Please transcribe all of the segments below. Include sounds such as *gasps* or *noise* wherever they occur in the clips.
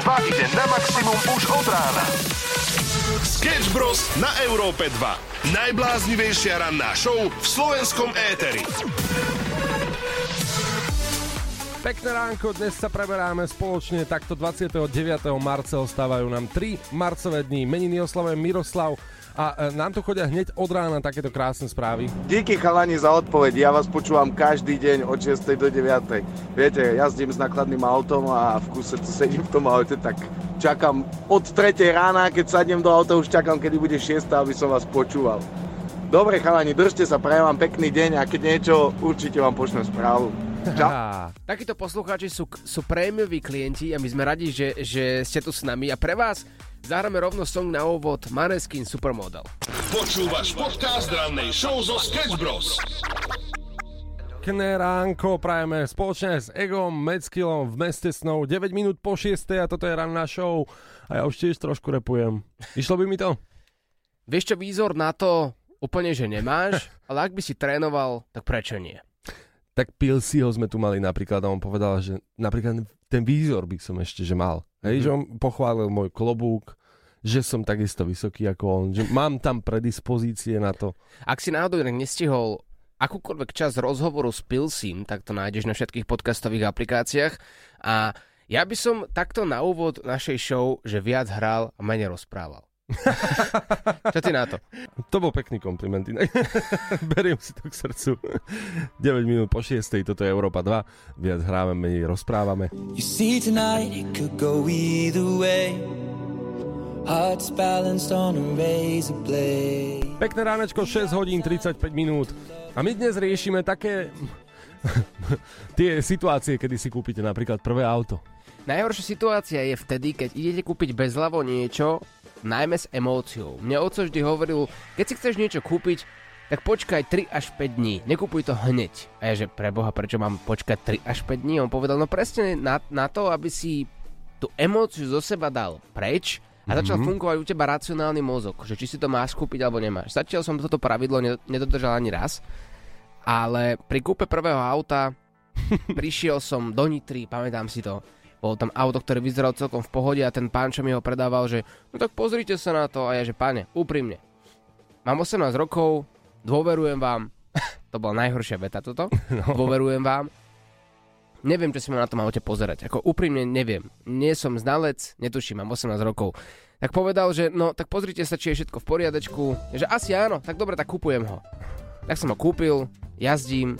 2 ide na maximum už od rána. Sketch Bros. na Európe 2. Najbláznivejšia ranná show v slovenskom éteri. Pekné ránko, dnes sa preberáme spoločne, takto 29. marca ostávajú nám 3 marcové dní. Meniny oslavujem Miroslav a e, nám to chodia hneď od rána takéto krásne správy. Díky chalani za odpoveď, ja vás počúvam každý deň od 6. do 9. Viete, jazdím s nakladným autom a v kuse tu sedím v tom aute, tak čakám od 3. rána, keď sadnem do auta, už čakám, kedy bude 6. aby som vás počúval. Dobre chalani, držte sa, prajem vám pekný deň a keď niečo, určite vám pošlem správu. Čau. Á, Takíto poslucháči sú, sú prémioví klienti a my sme radi, že, že ste tu s nami a pre vás zahráme rovno song na úvod Maneskin Supermodel. Počúvaš podcast rannej show zo Sketch Bros. Pekné ránko prajeme spoločne s Egom Meckilom v meste snov 9 minút po 6 a toto je ranná show a ja už tiež trošku repujem. Išlo by mi to? Vieš čo, výzor na to úplne, že nemáš, *laughs* ale ak by si trénoval, tak prečo nie? Tak Pilsiho sme tu mali napríklad a on povedal, že napríklad ten výzor by som ešte že mal. Hej, Mhm. že on pochválil môj klobúk, že som takisto vysoký ako on, že mám tam predispozície na to. Ak si náhodou nestihol akúkoľvek čas rozhovoru s Pilsim, tak to nájdeš na všetkých podcastových aplikáciách a ja by som takto na úvod našej show, že viac hral a menej rozprával. *laughs* Čo ty na to? To bol pekný kompliment. inak. *laughs* Beriem si to k srdcu. 9 minút po 6. Toto je Európa 2. Viac hráme, menej rozprávame. You see tonight it could go either way. Hearts balanced on a razor blade. Pekné ránečko, 6 hodín 35 minút. A my dnes riešime také... *laughs* tie situácie, kedy si kúpite napríklad prvé auto. Najhoršia situácia je vtedy, keď idete kúpiť bezľavo niečo, najmä s emóciou. Mne oco vždy hovoril, keď si chceš niečo kúpiť, tak počkaj 3 až 5 dní, nekupuj to hneď. A ja že pre Boha, prečo mám počkať 3 až 5 dní? On povedal, no presne na, na to, aby si tú emóciu zo seba dal preč a začal mm-hmm. fungovať u teba racionálny mozog, že či si to máš kúpiť alebo nemáš. Zatiaľ som toto pravidlo ne- nedodržal ani raz, ale pri kúpe prvého auta *laughs* prišiel som do Nitry, pamätám si to, bol tam auto, ktoré vyzeralo celkom v pohode a ten pán, čo mi ho predával, že no tak pozrite sa na to a ja, že páne, úprimne. Mám 18 rokov, dôverujem vám, *laughs* to bola najhoršia veta toto, *laughs* no. dôverujem vám, neviem, čo si mám na tom aute pozerať, ako úprimne neviem, nie som znalec, netuším, mám 18 rokov. Tak povedal, že no, tak pozrite sa, či je všetko v poriadečku, že asi áno, tak dobre, tak kúpujem ho. Tak som ho kúpil, jazdím,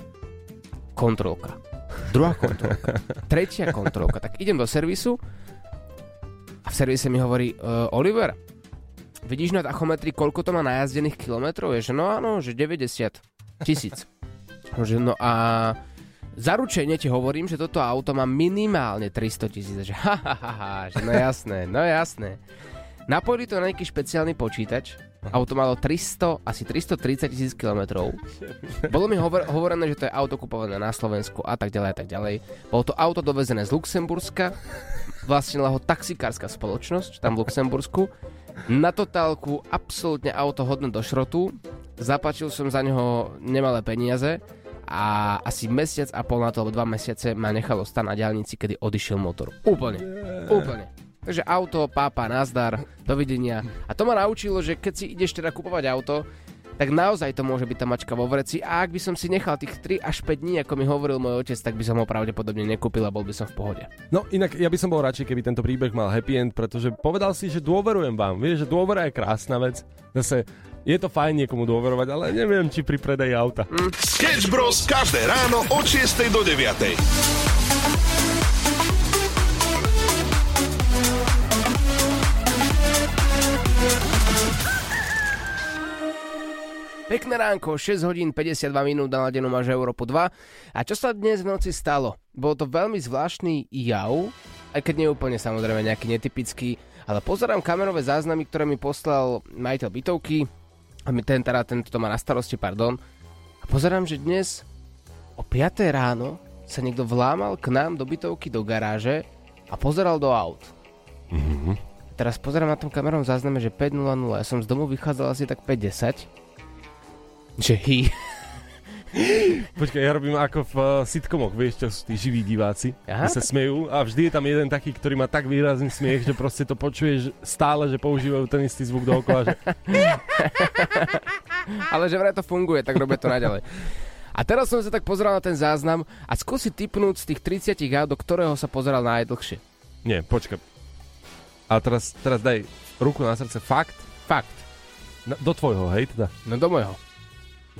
kontrolka. Druhá kontrolka. Tretia kontrolka. Tak idem do servisu a v servise mi hovorí uh, Oliver, vidíš na tachometri, koľko to má najazdených kilometrov? Je, že no áno, že 90 tisíc. Že no a zaručene ti hovorím, že toto auto má minimálne 300 tisíc. Že ha, ha, ha, že no jasné, no jasné. Napojili to na nejaký špeciálny počítač. Auto malo 300, asi 330 tisíc kilometrov. Bolo mi hovor, hovorené, že to je auto kupované na Slovensku a tak ďalej a tak ďalej. Bolo to auto dovezené z Luxemburska. Vlastnila ho taxikárska spoločnosť tam v Luxembursku. Na totálku absolútne auto hodné do šrotu. Zaplatil som za neho nemalé peniaze a asi mesiac a pol na to, alebo dva mesiace ma nechalo stať na diálnici, kedy odišiel motor. Úplne. Úplne. Takže auto, pápa, nazdar, dovidenia. A to ma naučilo, že keď si ideš teda kupovať auto, tak naozaj to môže byť tá mačka vo vreci a ak by som si nechal tých 3 až 5 dní, ako mi hovoril môj otec, tak by som ho pravdepodobne nekúpil a bol by som v pohode. No inak ja by som bol radšej, keby tento príbeh mal happy end, pretože povedal si, že dôverujem vám. Vieš, že dôvera je krásna vec. Zase je to fajn niekomu dôverovať, ale neviem, či pri predaji auta. Sketch Bros. každé ráno od 6 do 9. Pekné ránko, 6 hodín 52 minút na ladenu máš Európu 2. A čo sa dnes v noci stalo? Bol to veľmi zvláštny jav, aj keď nie úplne samozrejme nejaký netypický, ale pozerám kamerové záznamy, ktoré mi poslal majiteľ bytovky, a mi ten, teda tento to má na starosti, pardon. A pozerám, že dnes o 5 ráno sa niekto vlámal k nám do bytovky, do garáže a pozeral do aut. Mm-hmm. Teraz pozerám na tom kamerovom zázname, že 5.00, ja som z domu vychádzal asi tak 5.10 že hy. *laughs* Počkaj, ja robím ako v uh, sitcomoch, vieš, čo sú tí živí diváci, Aha. Sa smejú a vždy je tam jeden taký, ktorý má tak výrazný smiech, že proste to počuješ stále, že používajú ten istý zvuk dookola, že *laughs* Ale že vraj to funguje, tak robia to naďalej. A teraz som sa tak pozeral na ten záznam a skúsi typnúť z tých 30 aut, do ktorého sa pozeral najdlhšie. nie, počkaj. A teraz, teraz daj ruku na srdce, fakt? Fakt. Na, do tvojho, hej, teda. No do môjho.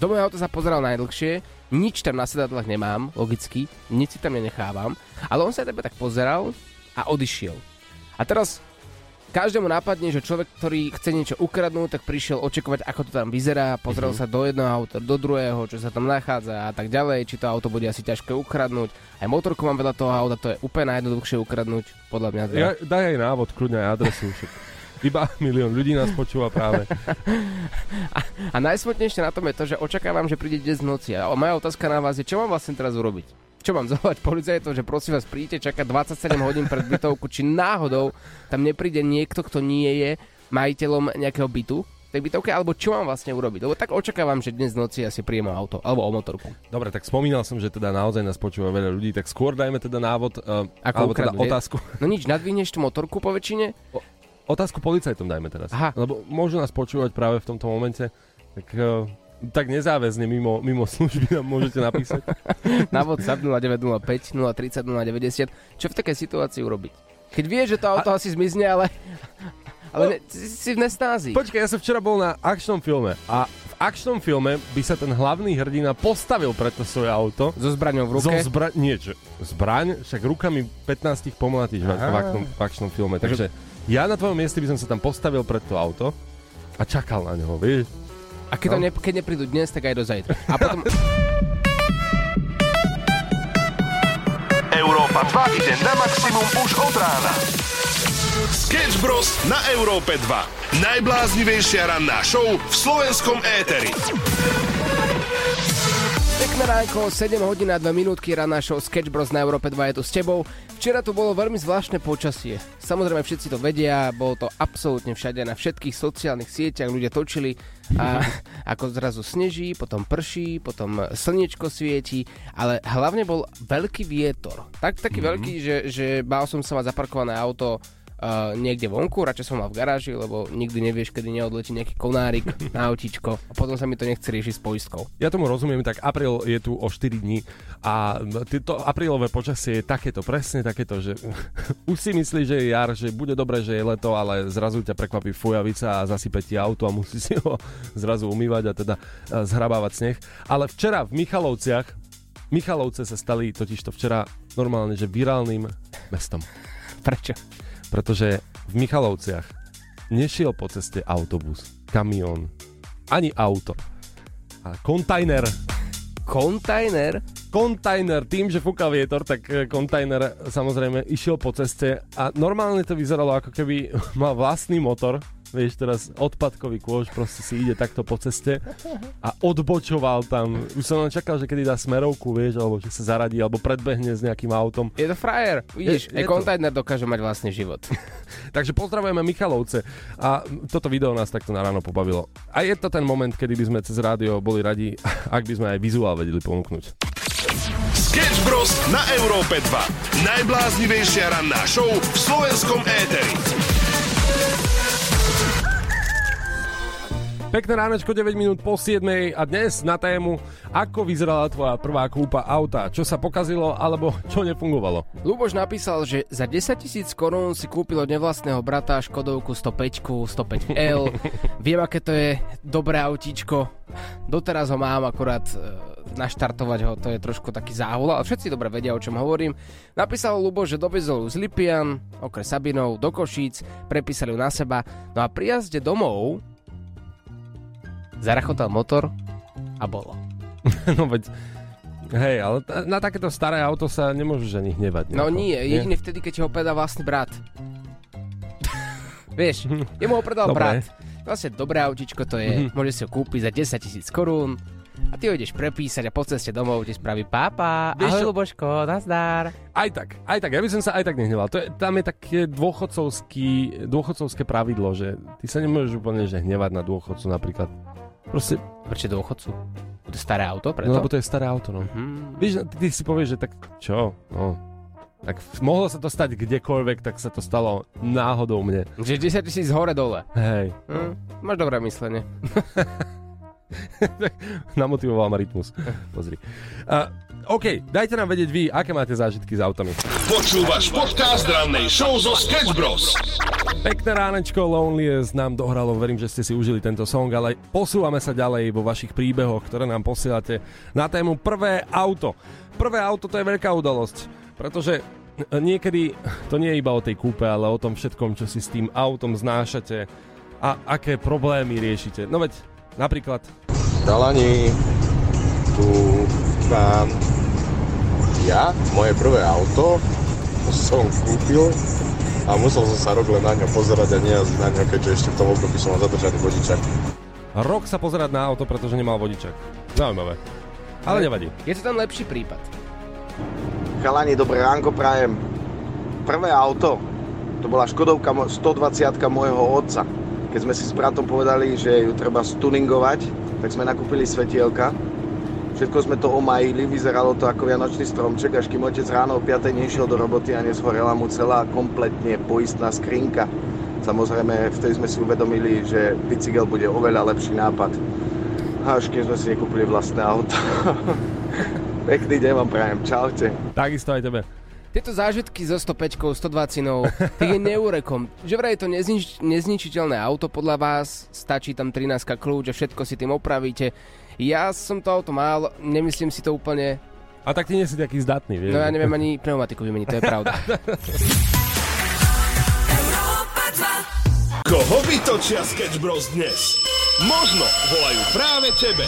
Do môjho auta sa pozeral najdlhšie, nič tam na sedadlách nemám, logicky, nič si tam nenechávam, ale on sa tebe tak pozeral a odišiel. A teraz každému napadne, že človek, ktorý chce niečo ukradnúť, tak prišiel očakovať, ako to tam vyzerá, pozrel mm-hmm. sa do jedného auta, do druhého, čo sa tam nachádza a tak ďalej, či to auto bude asi ťažké ukradnúť. Aj motorku mám vedľa toho auta, to je úplne najjednoduchšie ukradnúť, podľa mňa. teda. Ja, daj aj návod, kľudne aj adresu. *laughs* Iba *laughs* milión ľudí nás počúva práve. *laughs* A najsmutnejšie na tom je to, že očakávam, že príde dnes v noci. A moja otázka na vás je, čo mám vlastne teraz urobiť? Čo mám *laughs* zavolať policajtov, že prosím vás, príďte čakať 27 hodín pred bytovku, či náhodou tam nepríde niekto, kto nie je majiteľom nejakého bytu tej bytovke, alebo čo mám vlastne urobiť? Lebo tak očakávam, že dnes v noci asi príjem o auto, alebo o motorku. Dobre, tak spomínal som, že teda naozaj nás počúva veľa ľudí, tak skôr dajme teda návod, uh, Ako alebo teda ukradnúť, je? otázku. No nič, nadvihneš tú motorku po väčšine? Otázku policajtom dajme teraz. Aha. Lebo môžu nás počúvať práve v tomto momente. Tak, uh, tak nezáväzne mimo, mimo služby nám môžete napísať. *laughs* Na WhatsApp 0905 030 090. Čo v takej situácii urobiť? Keď vieš, že to auto asi zmizne, ale... Ale ne, si, v nestázi. Počkaj, ja som včera bol na akčnom filme a v akčnom filme by sa ten hlavný hrdina postavil pred to svoje auto. So zbraňou v ruke? Zo zbra- nie, čo, zbraň, však rukami 15 pomlatíš v, v, akčnom, v akčnom filme. Takže ja na tvojom mieste by som sa tam postavil pred to auto a čakal na neho, vieš? A keď, No. ne, keď neprídu dnes, tak aj do zajtra. A potom... Európa 2 ide na maximum už od rána. Sketch Bros. na Európe 2. Najbláznivejšia ranná show v slovenskom éteri. Pekné ránko, 7 hodín a 2 minútky rána show Sketch Bros na Európe 2 je tu s tebou. Včera tu bolo veľmi zvláštne počasie. Samozrejme všetci to vedia, bolo to absolútne všade na všetkých sociálnych sieťach, ľudia točili a *laughs* ako zrazu sneží, potom prší, potom slniečko svieti, ale hlavne bol veľký vietor. Tak, taký mm-hmm. veľký, že, že mal som sa mať zaparkované auto uh, niekde vonku, radšej som mal v garáži, lebo nikdy nevieš, kedy neodletí nejaký konárik *laughs* na autíčko a potom sa mi to nechce riešiť s poistkou. Ja tomu rozumiem, tak apríl je tu o 4 dní a to aprílové počasie je takéto, presne takéto, že *laughs* už si myslíš, že je jar, že bude dobre, že je leto, ale zrazu ťa prekvapí fujavica a zasype ti auto a musí *laughs* si ho zrazu umývať a teda zhrabávať sneh. Ale včera v Michalovciach, Michalovce sa stali totižto včera normálne, že virálnym mestom. Prečo? Pretože v Michalovciach nešiel po ceste autobus, kamión, ani auto. A kontajner Kontajner? kontajner, tým, že fúka vietor, tak e, kontajner samozrejme išiel po ceste a normálne to vyzeralo ako keby *laughs* mal vlastný motor, vieš teraz odpadkový kôž proste si ide takto po ceste a odbočoval tam. Už som len čakal, že kedy dá smerovku, vieš, alebo že sa zaradí, alebo predbehne s nejakým autom. Je to frajer. Vidíš, Je- je to. kontajner dokáže mať vlastný život. *laughs* Takže pozdravujeme Michalovce a toto video nás takto na ráno pobavilo. A je to ten moment, kedy by sme cez rádio boli radi, *laughs* ak by sme aj vizuál vedeli ponúknuť. Sketch Bros. na Európe 2. Najbláznivejšia ranná show v slovenskom éteri. Pekné ránečko, 9 minút po 7 a dnes na tému, ako vyzerala tvoja prvá kúpa auta, čo sa pokazilo alebo čo nefungovalo. Luboš napísal, že za 10 tisíc korún si kúpil od nevlastného brata Škodovku 105, 105L. *laughs* Viem, aké to je dobré autíčko. Doteraz ho mám, akurát e, naštartovať ho, to je trošku taký záhul, ale všetci dobre vedia, o čom hovorím. Napísal Luboš, že dovezol z Lipian, okres Sabinov, do Košíc, prepísali ju na seba. No a pri jazde domov zarachotal motor a bolo. *laughs* no veď, hej, ale na takéto staré auto sa nemôžeš ani hnevať. No nejako, nie, jedine vtedy, keď ho predá vlastný brat. Vieš, jemu ho predal Dobre. brat. Vlastne dobré autičko to je, Mhm. môžeš si ho kúpiť za 10 tisíc korún a ty ho ideš prepísať a po ceste domov ti spraví pápa, Vieš ahoj? Luboško, nazdar. Aj tak, aj tak, ja by som sa aj tak nehneval. To je, tam je také dôchodcovský, dôchodcovské pravidlo, že ty sa nemôžeš úplne že hnevať na dôchodcu napríklad. Proste, Prečo dôchodcu? To je staré auto, preto? No lebo to je staré auto, no. Hmm. Víš, ty si povieš, že tak čo, no. Tak mohlo sa to stať kdekoľvek, tak sa to stalo náhodou mne. Že 10 tisíc hore dole. Hej, Hm. Máš dobré myslenie. *laughs* namotivoval ma rytmus. Pozri. Uh, OK, dajte nám vedieť vy, aké máte zážitky s autami. Počúvaš podcast rannej show zo Sketch Bros. Pekné ránečko, Loneliest nám dohralo, verím, že ste si užili tento song, ale posúvame sa ďalej vo vašich príbehoch, ktoré nám posielate na tému prvé auto. Prvé auto to je veľká udalosť, pretože niekedy to nie je iba o tej kúpe, ale o tom všetkom, čo si s tým autom znášate a aké problémy riešite. No veď, napríklad, Chalani, tu mám ja, moje prvé auto *laughs* som kúpil a musel som sa rok len na ňo pozerať a nejazdiť na ňo, keďže ešte v tom období som mal zadržaný vodičak. rok sa pozerať na auto, pretože nemal vodičak. Zaujímavé. Ale nevadí. Je to ten lepší prípad. Chalani, dobré ránko prajem. Prvé auto, to bola Škodovka mo- 120 môjho otca. Keď sme si s bratom povedali, že ju treba stuningovať, tak sme nakúpili svetielka. Všetko sme to omajili, vyzeralo to ako vianočný stromček, až kým otec ráno o 5 nešiel do roboty a nezhorela mu celá kompletne poistná skrinka. Samozrejme, vtedy sme si uvedomili, že bicykel bude oveľa lepší nápad. Až keď sme si nekúpili vlastné auto. *laughs* Pekný deň vám prajem, čaute. Takisto aj tebe. Tieto zážitky so 105 120 tých je neurekom. Že vraj je to neznič- nezničiteľné auto podľa vás, stačí tam 13 kľúč a všetko si tým opravíte. Ja som to auto mal, nemyslím si to úplne, A tak ty nie si taký zdatný, vieš. no ja neviem ani pneumatiku vymeniť, to je pravda. *laughs* Koho vytočia Sketch Bros dnes? Možno volajú práve tebe.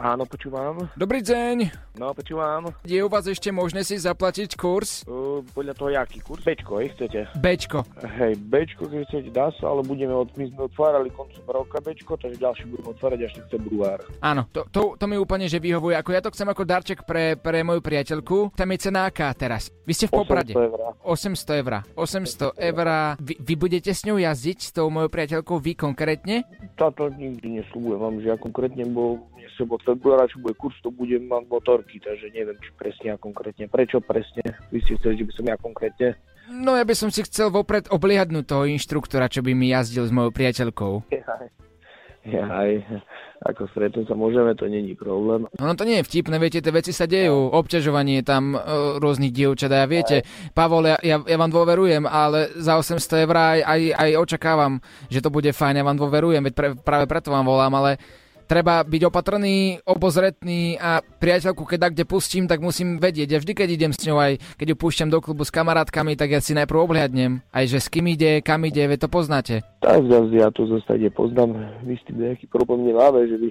Áno, počúvam. Dobrý deň. No, počúvam. Je u vás ešte možné si zaplatiť kurz? Uh, podľa toho, jaký kurz? Bčko, hej, chcete? Bčko. Hej, Bčko, keď chcete, dá sa, ale budeme, od, my sme otvárali koncom roka Bčko, takže ďalší budeme otvárať až február. Áno, to, to, to mi úplne že vyhovuje. Ako ja to chcem ako darček pre, pre moju priateľku. Tam je cena aká teraz? Vy ste v Poprade. 800 eur. 800 eur. 800 eur. Vy, vy budete s ňou jazdiť, s tou mojou priateľkou, vy konkrétne? Táto nikdy nesľubujem vám, že ja konkrétne, bo mne sa od februára, čo bude kurz, to budem mať motorky, takže neviem, či presne a konkrétne. Prečo presne? Vy ste chceli, že by som ja konkrétne? No ja by som si chcel vopred obliadnúť toho inštruktora, čo by mi jazdil s mojou priateľkou. Jaj, jaj, ako stretnúť sa môžeme, to není problém. Ono to nie je vtipné, viete, tie veci sa dejú, obťažovanie tam e, rôznych dievčat a ja viete, Pavol, ja, ja, ja vám dôverujem, ale za 800 eur aj, aj, aj očakávam, že to bude fajn, ja vám dôverujem, veď pre, práve preto vám volám, ale treba byť opatrný, obozretný a priateľku, keď kde pustím, tak musím vedieť. Ja vždy, keď idem s ňou aj, keď ju púšťam do klubu s kamarátkami, tak ja si najprv obhľadnem. Aj že s kým ide, kam ide, veď to poznáte. Tak zase ja to zase nepoznám, vy s tým nejaký problém nemáme, že by,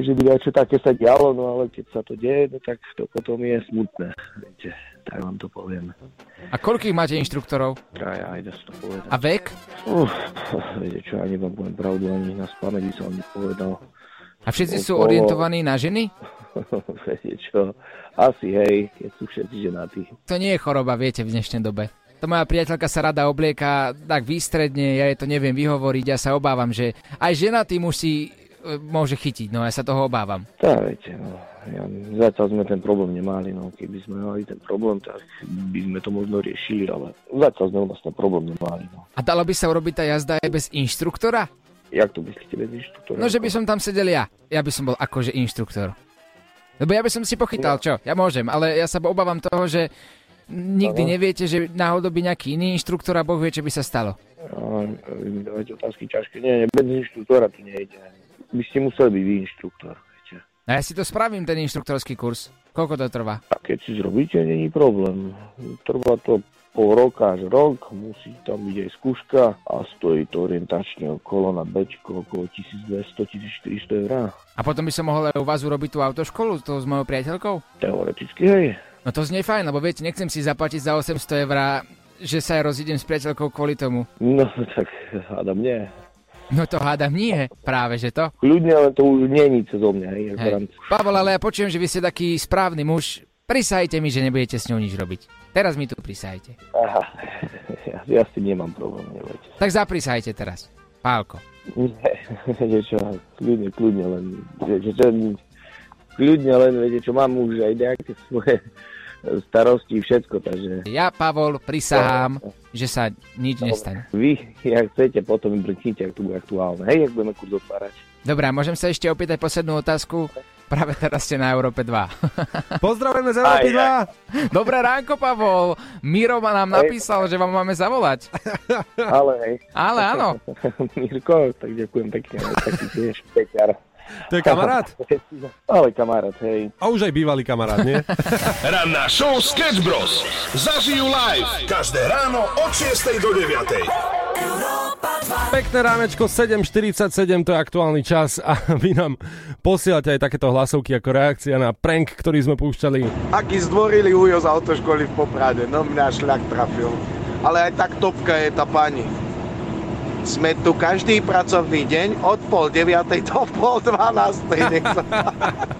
že by niečo také sa dialo, no ale keď sa to deje, no tak to potom je smutné, viete, tak vám to poviem. A koľkých máte inštruktorov? Aj, aj, dá sa to povedať. A vek? Uf, viete čo, ani vám poviem pravdu, ani na spamäť by som vám nepovedal. A všetci sú Okolo- orientovaní na ženy? *laughs* viete čo, asi hej, keď sú všetci ženatí. To nie je choroba, viete, v dnešnej dobe. To moja priateľka sa rada oblieka tak výstredne, ja jej to neviem vyhovoriť, ja sa obávam, že aj ženatý muž si e, môže chytiť, no ja sa toho obávam. Tak viete, no, ja, zatiaľ sme ten problém nemali, no keby sme mali ten problém, tak by sme to možno riešili, ale zatiaľ sme ten problém nemali, no. A dalo by sa urobiť tá jazda aj bez inštruktora? Jak to myslíte bez inštruktora? No, že by som tam sedel ja. Ja by som bol akože inštruktor. Lebo ja by som si pochytal, čo? Ja môžem, ale ja sa obávam toho, že nikdy Aha. neviete, že náhodou by nejaký iný inštruktor a Boh vie, čo by sa stalo. Mi dávate otázky ťažké. Nie, nie, bez inštruktora tu nejde. By ste museli byť vy inštruktor, viete. A ja si to spravím, ten inštruktorský kurz. Koľko to trvá? A keď si zrobíte, není problém. Trvá to pol roka až rok, musí tam byť aj skúška a stojí to orientačne okolo na Bčko okolo 1200-1400 eur. A potom by som mohol aj u vás urobiť tú autoškolu, to s mojou priateľkou? Teoreticky, hej. No to znie fajn, lebo viete, nechcem si zaplatiť za 800 eur, že sa aj rozídem s priateľkou kvôli tomu. No tak hádam nie. No to hádam nie, práve že to. Kľudne, ale to už není cez mňa. Hej. Hej. Pavol, ale ja počujem, že vy ste taký správny muž. Prisajte mi, že nebudete s ňou nič robiť. Teraz mi tu prisajte. Aha, ja, *laughs* ja s tým nemám problém, nebojte. Tak zaprisajte teraz. Pálko. Nie, *laughs* viete čo, kľudne, kľudne len, viete čo, kľudne len, viete čo, mám už aj nejaké svoje starosti, všetko, takže... Ja, Pavol, prisahám, že sa nič nestane. Vy, ak chcete, potom mi brknite, ak to bude aktuálne. Hej, ak budeme kurz otvárať. Dobre, môžem sa ešte opýtať poslednú otázku? Práve teraz ste na Európe 2. *laughs* Pozdravujeme z Európy 2! Dobré ránko, Pavol. Miro ma nám napísal, že vám máme zavolať. *laughs* Ale hej. Ale áno. *laughs* Mirko, tak ďakujem pekne, taký tiež peťar. To je kamarát? Ale kamarát, hej. A už aj bývalý kamarát, nie? Ranná show Sketch Bros. Zažijú live každé ráno od 6 do 9. Pekné ránečko, 7.47, to je aktuálny čas a *laughs* vy nám posielate aj takéto hlasovky ako reakcia na prank, ktorý sme púšťali. Aký zdvorili ujo z autoškoly v Poprade, no mňa šľak trafil. Ale aj tak topka je tá pani. Sme tu každý pracovný deň od pol deviatej do pol dvanástej. Nech *laughs* sa...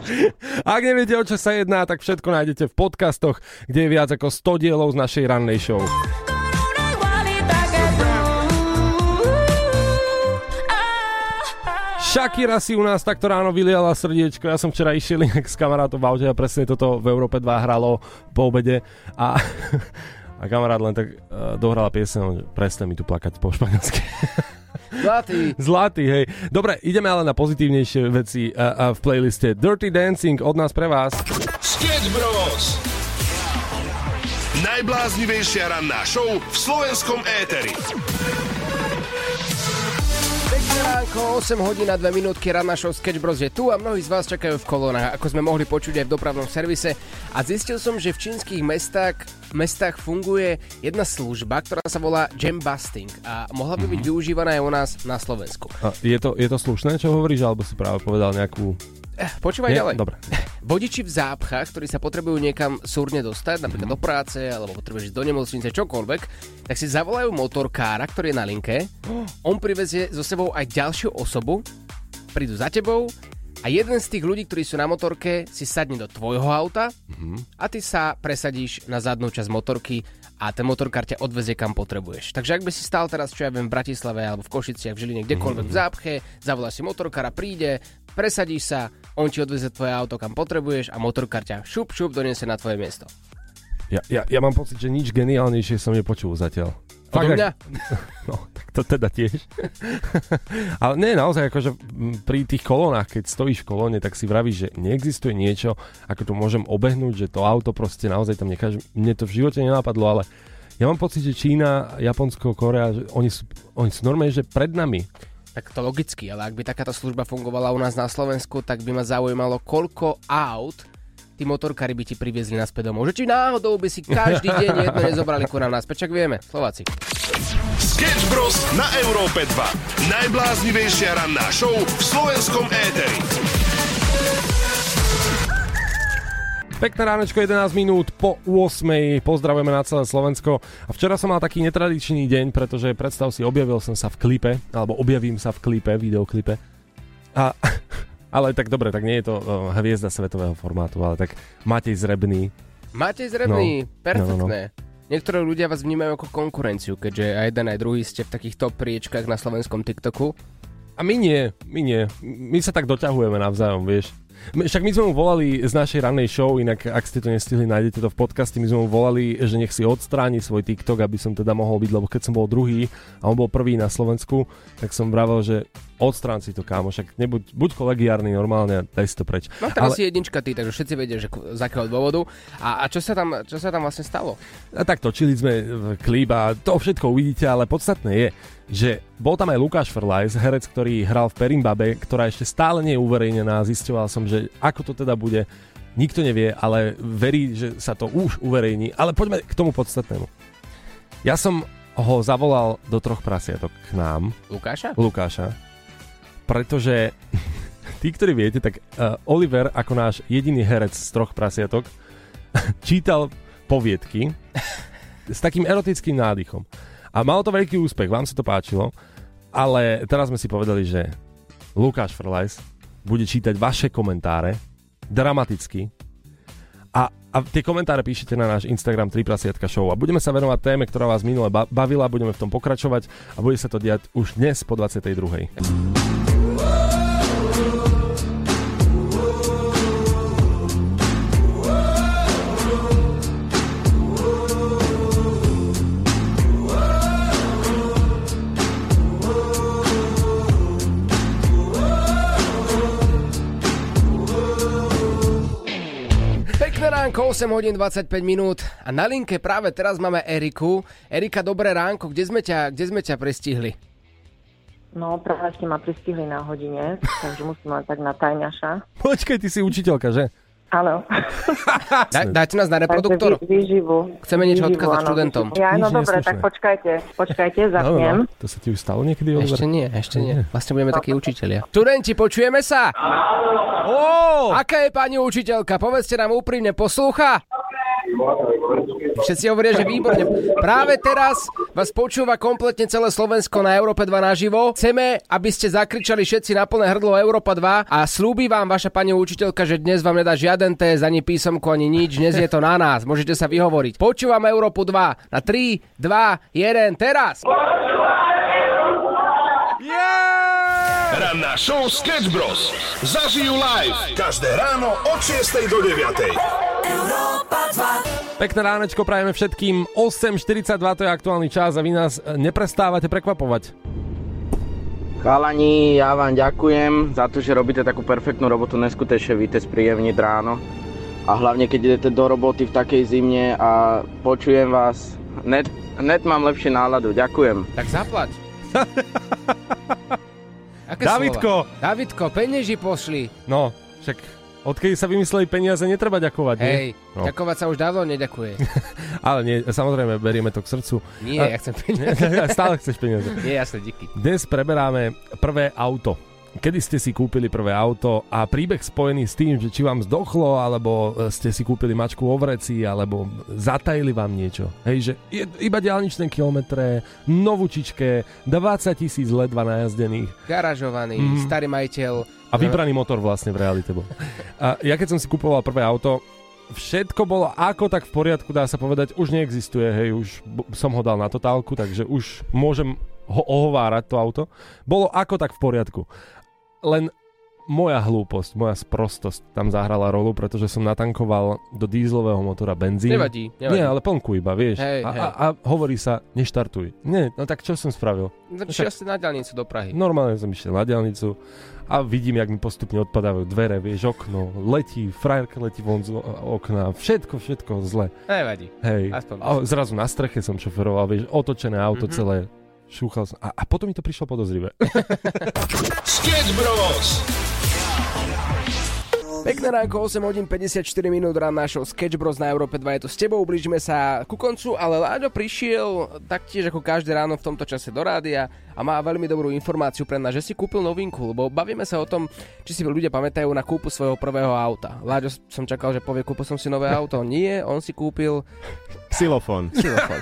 *laughs* Ak neviete, o čo sa jedná, tak všetko nájdete v podcastoch, kde je viac ako 100 dielov z našej rannej show. Shakira si u nás takto ráno vyliala srdiečko. Ja som včera išiel inak s kamarátom v aute a presne toto v Európe 2 hralo po obede a, *laughs* a kamarát len tak uh, dohrala piesň, presne mi tu plakať po španielsky. Zlatý. *laughs* Zlatý, hej. Dobre, ideme ale na pozitívnejšie veci uh, uh, v playliste. Dirty Dancing od nás pre vás. Sketch Bros. Najbláznivejšia ranná show v slovenskom éteri. Ránko, 8 hodín a 2 minútky, ranná show Sketch Bros je tu a mnohí z vás čakajú v kolónach, ako sme mohli počuť aj v dopravnom servise. A zistil som, že v čínskych mestách, mestách funguje jedna služba, ktorá sa volá Jam Busting a mohla by byť využívaná aj u nás na Slovensku. A je, to, je to slušné, čo hovoríš, alebo si práve povedal nejakú... Eh, Počúvaj Nie? ďalej. Dobre. *laughs* Vodiči v zápchách, ktorí sa potrebujú niekam súrne dostať, napríklad do práce, alebo potrebuješ do nemocnice, čokoľvek, tak si zavolajú motorkára, ktorý je na linke, *gasps* on privezie so sebou aj ďalšiu osobu, prídu za tebou a jeden z tých ľudí, ktorí sú na motorke, si sadne do tvojho auta a ty sa presadíš na zadnú časť motorky a ten motorkár ťa odvezie kam potrebuješ. Takže ak by si stál teraz, čo ja viem, v Bratislave alebo v Košiciach, v Žiline, kdekoľvek v zápche, zavoláš si motorkára, príde, presadíš sa, on ti odvezie tvoje auto kam potrebuješ a motorkár ťa šup šup doniesie na tvoje miesto. Ja, ja, ja mám pocit, že nič geniálnejšie som nepočul zatiaľ. Odo mňa? *laughs* No, to teda tiež. *laughs* Ale nie, naozaj, akože pri tých kolónach, keď stojíš v kolóne, tak si vravíš, že neexistuje niečo, ako to môžem obehnúť, že to auto proste naozaj tam nekáže. Mne to v živote nenapadlo, ale ja mám pocit, že Čína, Japonsko, Korea, že oni sú, oni sú normálne, že pred nami. Tak to logicky, ale ak by takáto služba fungovala u nás na Slovensku, tak by ma zaujímalo, koľko aut tí motorkári by ti priviezli naspäť domov. Že či náhodou by si každý deň jedno nezobrali ku nám naspäť, čak vieme, Slováci. Sketch Bros. na Európe 2. Najbláznivejšia ranná show v slovenskom éteri. Pekné ránečko, 11 minút po 8. Pozdravujeme na celé Slovensko. A včera som mal taký netradičný deň, pretože predstav si, objavil som sa v klipe, alebo objavím sa v klipe, videoklipe. A, *laughs* ale tak dobre, tak nie je to uh, hviezda svetového formátu, ale tak Matej Zrebný. Matej Zrebný, No. perfektné. Niektorí ľudia vás vnímajú ako konkurenciu, keďže aj jeden aj druhý ste v takých top priečkách na slovenskom TikToku. A my nie, my nie. My sa tak doťahujeme navzájom, vieš. Však my sme mu volali z našej rannej show, inak ak ste to nestihli, nájdete to v podcaste, my sme mu volali, že nech si odstráni svoj TikTok, aby som teda mohol byť, lebo keď som bol druhý a on bol prvý na Slovensku, tak som vravel, že odstrán si to, kámo, však nebuď, buď kolegiárny normálne a daj si to preč. No teraz Ale... si jednička ty, takže všetci vedia, že z akého dôvodu. A, a čo, sa tam, čo sa tam vlastne stalo? A tak točili sme v klip a to všetko uvidíte, ale podstatné je, že bol tam aj Lukáš Ferlajs, herec, ktorý hral v Perimbabe, ktorá ešte stále nie je uverejnená. Zisťoval som, že ako to teda bude, nikto nevie, ale verí, že sa to už uverejní. Ale poďme k tomu podstatnému. Ja som ho zavolal do troch prasiatok k nám, Lukáša? Lukáša, pretože *laughs* tí, ktorí viete, tak uh, Oliver ako náš jediný herec z troch prasiatok *laughs* čítal poviedky s takým erotickým nádychom. A malo to veľký úspech, vám sa to páčilo, ale teraz sme si povedali, že Lukáš Frlajs bude čítať vaše komentáre dramaticky A, a tie komentáre píšete na náš Instagram 3 prasiatka show a budeme sa venovať téme, ktorá vás minule ba- bavila, budeme v tom pokračovať a bude sa to diať už dnes po 22. 8 hodín 25 minút a na linke práve teraz máme Eriku. Erika, dobré ránko, kde sme ťa, kde sme ťa prestihli? No, práve ste ma pristihli na hodine, takže musím len tak na tajňaša. Počkaj, ty si učiteľka, že? Áno. *laughs* Da, dáte nás na reproduktor? Vý, výživu. Chceme niečo výživu, odkázať áno, študentom. Ja, no dobre, tak počkajte, počkajte, No, no, zapnem. no. To sa ti už stalo niekedy? Oliver? Ešte nie, ešte nie. Vlastne budeme takí učitelia. Študenti, počujeme sa? Ó! Aká je pani učiteľka? Povedzte nám úprimne, poslúcha? Všetci hovoria, že výborne. Práve teraz vás počúva kompletne celé Slovensko na Európe 2 naživo. Chceme, aby ste zakričali všetci na plné hrdlo Európa 2 a slúbi vám vaša pani učiteľka, že dnes vám nedá žiaden test, ani písomku, ani nič. Dnes je to na nás. Môžete sa vyhovoriť. Počúvam Európu 2 na 3, 2, 1, teraz. Ranná show Sketch Bros. Zažijú live každé ráno od 6 do 9. Pekné ránečko prajeme všetkým. 8.42 to je aktuálny čas a vy nás e, neprestávate prekvapovať. Chalani, ja vám ďakujem za to, že robíte takú perfektnú robotu, neskutečne víte spríjemniť ráno. A hlavne, keď idete do roboty v takej zimne a počujem vás, net, net mám lepšiu náladu, ďakujem. Tak zaplať. *laughs* Aké Davidko! slova? Davidko, penieži pošli. No, však odkedy sa vymysleli peniaze, netreba ďakovať, nie? Hej, No. ďakovať sa už dávno neďakuje. *laughs* Ale nie, samozrejme, berieme to k srdcu. Nie, A- ja chcem peniaze. *laughs* Stále chceš peniaze. Nie, jasne, díky. Dnes preberáme prvé auto. Kedy ste si kúpili prvé auto a príbeh spojený s tým, že či vám zdochlo, alebo e, ste si kúpili mačku vo vreci, alebo zatajili vám niečo. Hej, že iba diálničné kilometre, novúčičké, 20 tisíc ledva najazdených Garažovaný, Mhm. starý majiteľ. A vybraný motor vlastne v realite bol. A ja keď som si kupoval prvé auto, všetko bolo ako tak v poriadku, dá sa povedať, už neexistuje, hej, už som ho dal na totálku, takže už môžem ho ohovárať to auto. Bolo ako tak v poriadku. Len moja hlúposť, moja sprostosť tam zahrala rolu, pretože som natankoval do dízlového motora benzín. Nevadí, nevadí. Nie, ale plnku iba, vieš. Hej, a, hej. A, a hovorí sa, neštartuj. Nie, no tak čo som spravil? No, No však- asi na diálnicu do Prahy. Normálne som išiel na diálnicu a vidím, jak mi postupne odpadávajú dvere, vieš, okno, letí, frajerka letí von z okna, všetko, všetko zle. Nevadí. Hej. Aspoň. A zrazu na streche som šoferoval, vieš, otočené auto Mhm. celé, šúchal som. A, a potom mi to prišlo podozrivé. *laughs* *laughs* Sketch Bros. Pekné ránko, 8 hodín 54 minút rán našou Sketch Bros na Európe 2 je tu s tebou, blížime sa ku koncu, ale Láďo prišiel taktiež ako každé ráno v tomto čase do rádia a má veľmi dobrú informáciu pre nás, že si kúpil novinku, lebo bavíme sa o tom, či si ľudia pamätajú na kúpu svojho prvého auta. Láďo som čakal, že povie, kúpil som si nové auto. Nie, on si kúpil Xylofón. xylofón.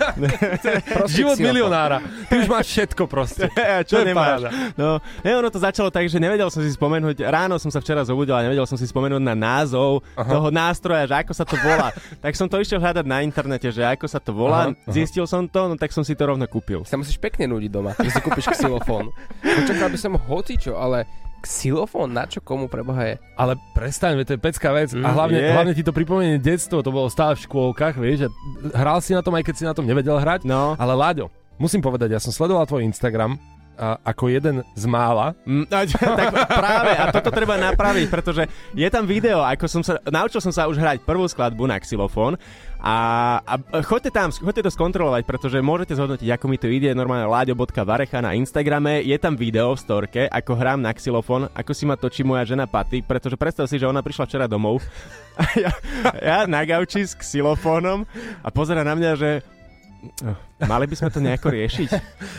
*laughs* Život xylofón. milionára. Ty už máš všetko proste. *laughs* Čo To je nemáš? No, ne, ono to začalo tak, že nevedel som si spomenúť, ráno som sa včera zobudil a nevedel som si spomenúť na názov Aha. toho nástroja, že ako sa to volá. *laughs* tak som to išiel hľadať na internete, že ako sa to volá. Aha. Zistil som to, no tak som si to rovno kúpil. Sa musíš pekne nudiť doma, že si kúpiš xylofón. Očakal by som hocičo, ale xylofón na čo komu preboha je? Ale prestaň, to je pecká vec. Mm, a hlavne, je. hlavne ti to pripomenie detstvo, to bolo stále v škôlkach, vieš, a hral si na tom, aj keď si na tom nevedel hrať. No. Ale Láďo, musím povedať, ja som sledoval tvoj Instagram a, ako jeden z mála. Mm, a- *laughs* tak práve, a toto treba napraviť, pretože je tam video, ako som sa, naučil som sa už hrať prvú skladbu na xylofón a, a choďte tam, choďte to skontrolovať, pretože môžete zhodnotiť, ako mi to ide, normálne láďo.varecha na Instagrame, je tam video v storke, ako hrám na xylofón, ako si ma točí moja žena Paty, pretože predstav si, že ona prišla včera domov *laughs* a ja, ja na gauči s xylofónom a pozera na mňa, že mali by sme to nejako riešiť.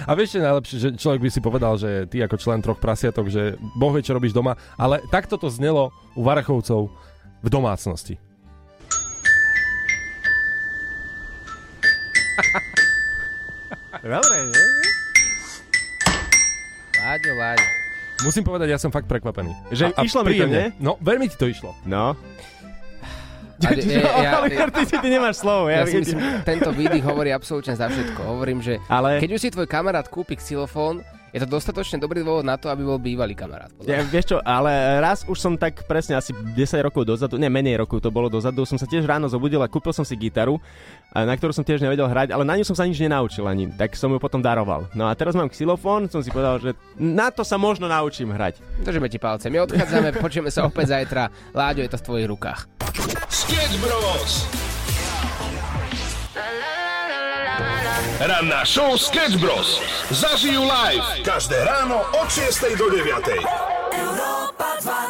A vieš, čo najlepšie, že človek by si povedal, že ty ako člen troch prasiatok, že Boh vie, čo robíš doma, ale takto to znelo u Varachovcov v domácnosti. Dobre, nie? Láďo, Láďo. Musím povedať, ja som fakt prekvapený. Že išlo mi to, príjemne. nie? No, veľmi ti to išlo. No. A ja, ja, Oliver, ty, ty, ty nemáš slovo. ja Ja, si myslím, tento výdych hovorí absolútne za všetko. Hovorím, že Ale- keď už si tvoj kamarát kúpi xylofón, je to dostatočne dobrý dôvod na to, aby bol bývalý kamarát. podľa Ja, vieš čo, ale raz už som tak presne asi 10 rokov dozadu, ne menej rokov to bolo dozadu, som sa tiež ráno zobudil a kúpil som si gitaru, na ktorú som tiež nevedel hrať, ale na ňu som sa nič nenaučil ani, tak som ju potom daroval. No a teraz mám xylofón, som si povedal, že na to sa možno naučím hrať. Držíme ti palce. My odchádzame, *laughs* počujeme sa opäť zajtra. Láďo, je to v tvojich rukách. Sketch Bros. Ranná show Sketch Bros. Zažijú live. Každé ráno od 6 do 9. Európa 2.